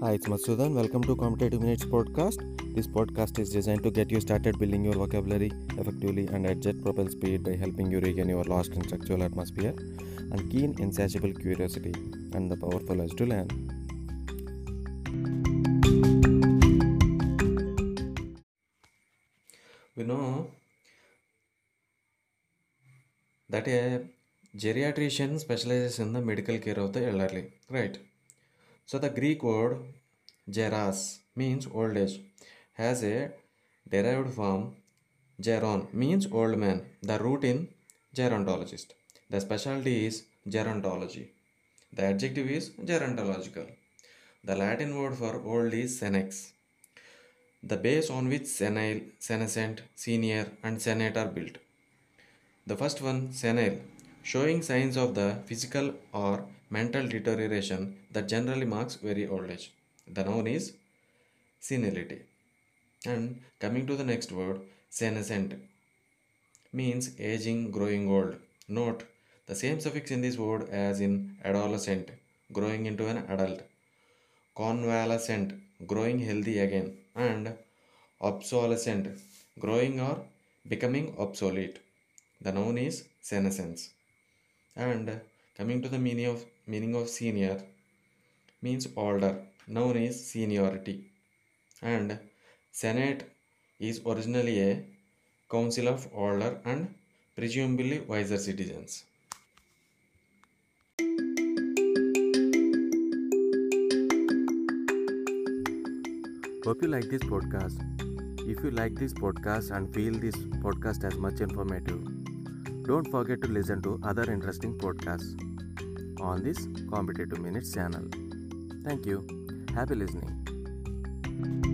Hi, it's Masudan. Welcome to Competitive Minutes podcast. This podcast is designed to get you started building your vocabulary effectively and at jet propel speed by helping you regain your lost intellectual atmosphere and keen, insatiable curiosity and the powerful urge to learn. We know that a geriatrician specializes in the medical care of the elderly, right? So the Greek word geras means old age, has a derived form geron means old man, the root in gerontologist. The specialty is gerontology. The adjective is gerontological. The Latin word for old is senex. The base on which senile, senescent, senior, and senate are built. The first one, senile, showing signs of the physical or mental deterioration that generally marks very old age. The noun is senility. And coming to the next word, senescent, means aging, growing old. Note the same suffix in this word as in adolescent, growing into an adult, convalescent, growing healthy again, and obsolescent, growing or becoming obsolete. The noun is senescence. And coming to the meaning of meaning of senior means older. Noun is seniority. And senate is originally a council of older and presumably wiser citizens. Hope you like this podcast. If you like this podcast and feel this podcast as much informative, don't forget to listen to other interesting podcasts on this Competitive Minutes channel. Thank you. Happy listening.